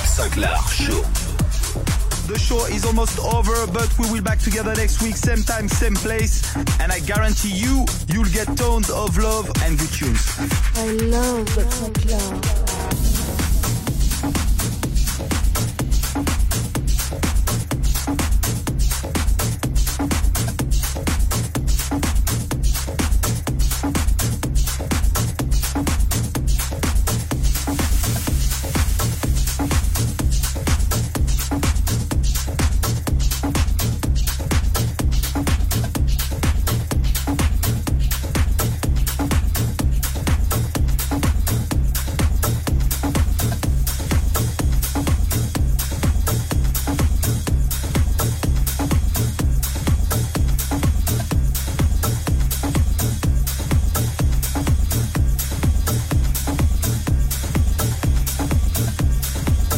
Sinclar Show. The show is almost over, but we will back together next week, same time, same place. And I guarantee you, you'll get tons of love and good tunes. I love the Sinclar.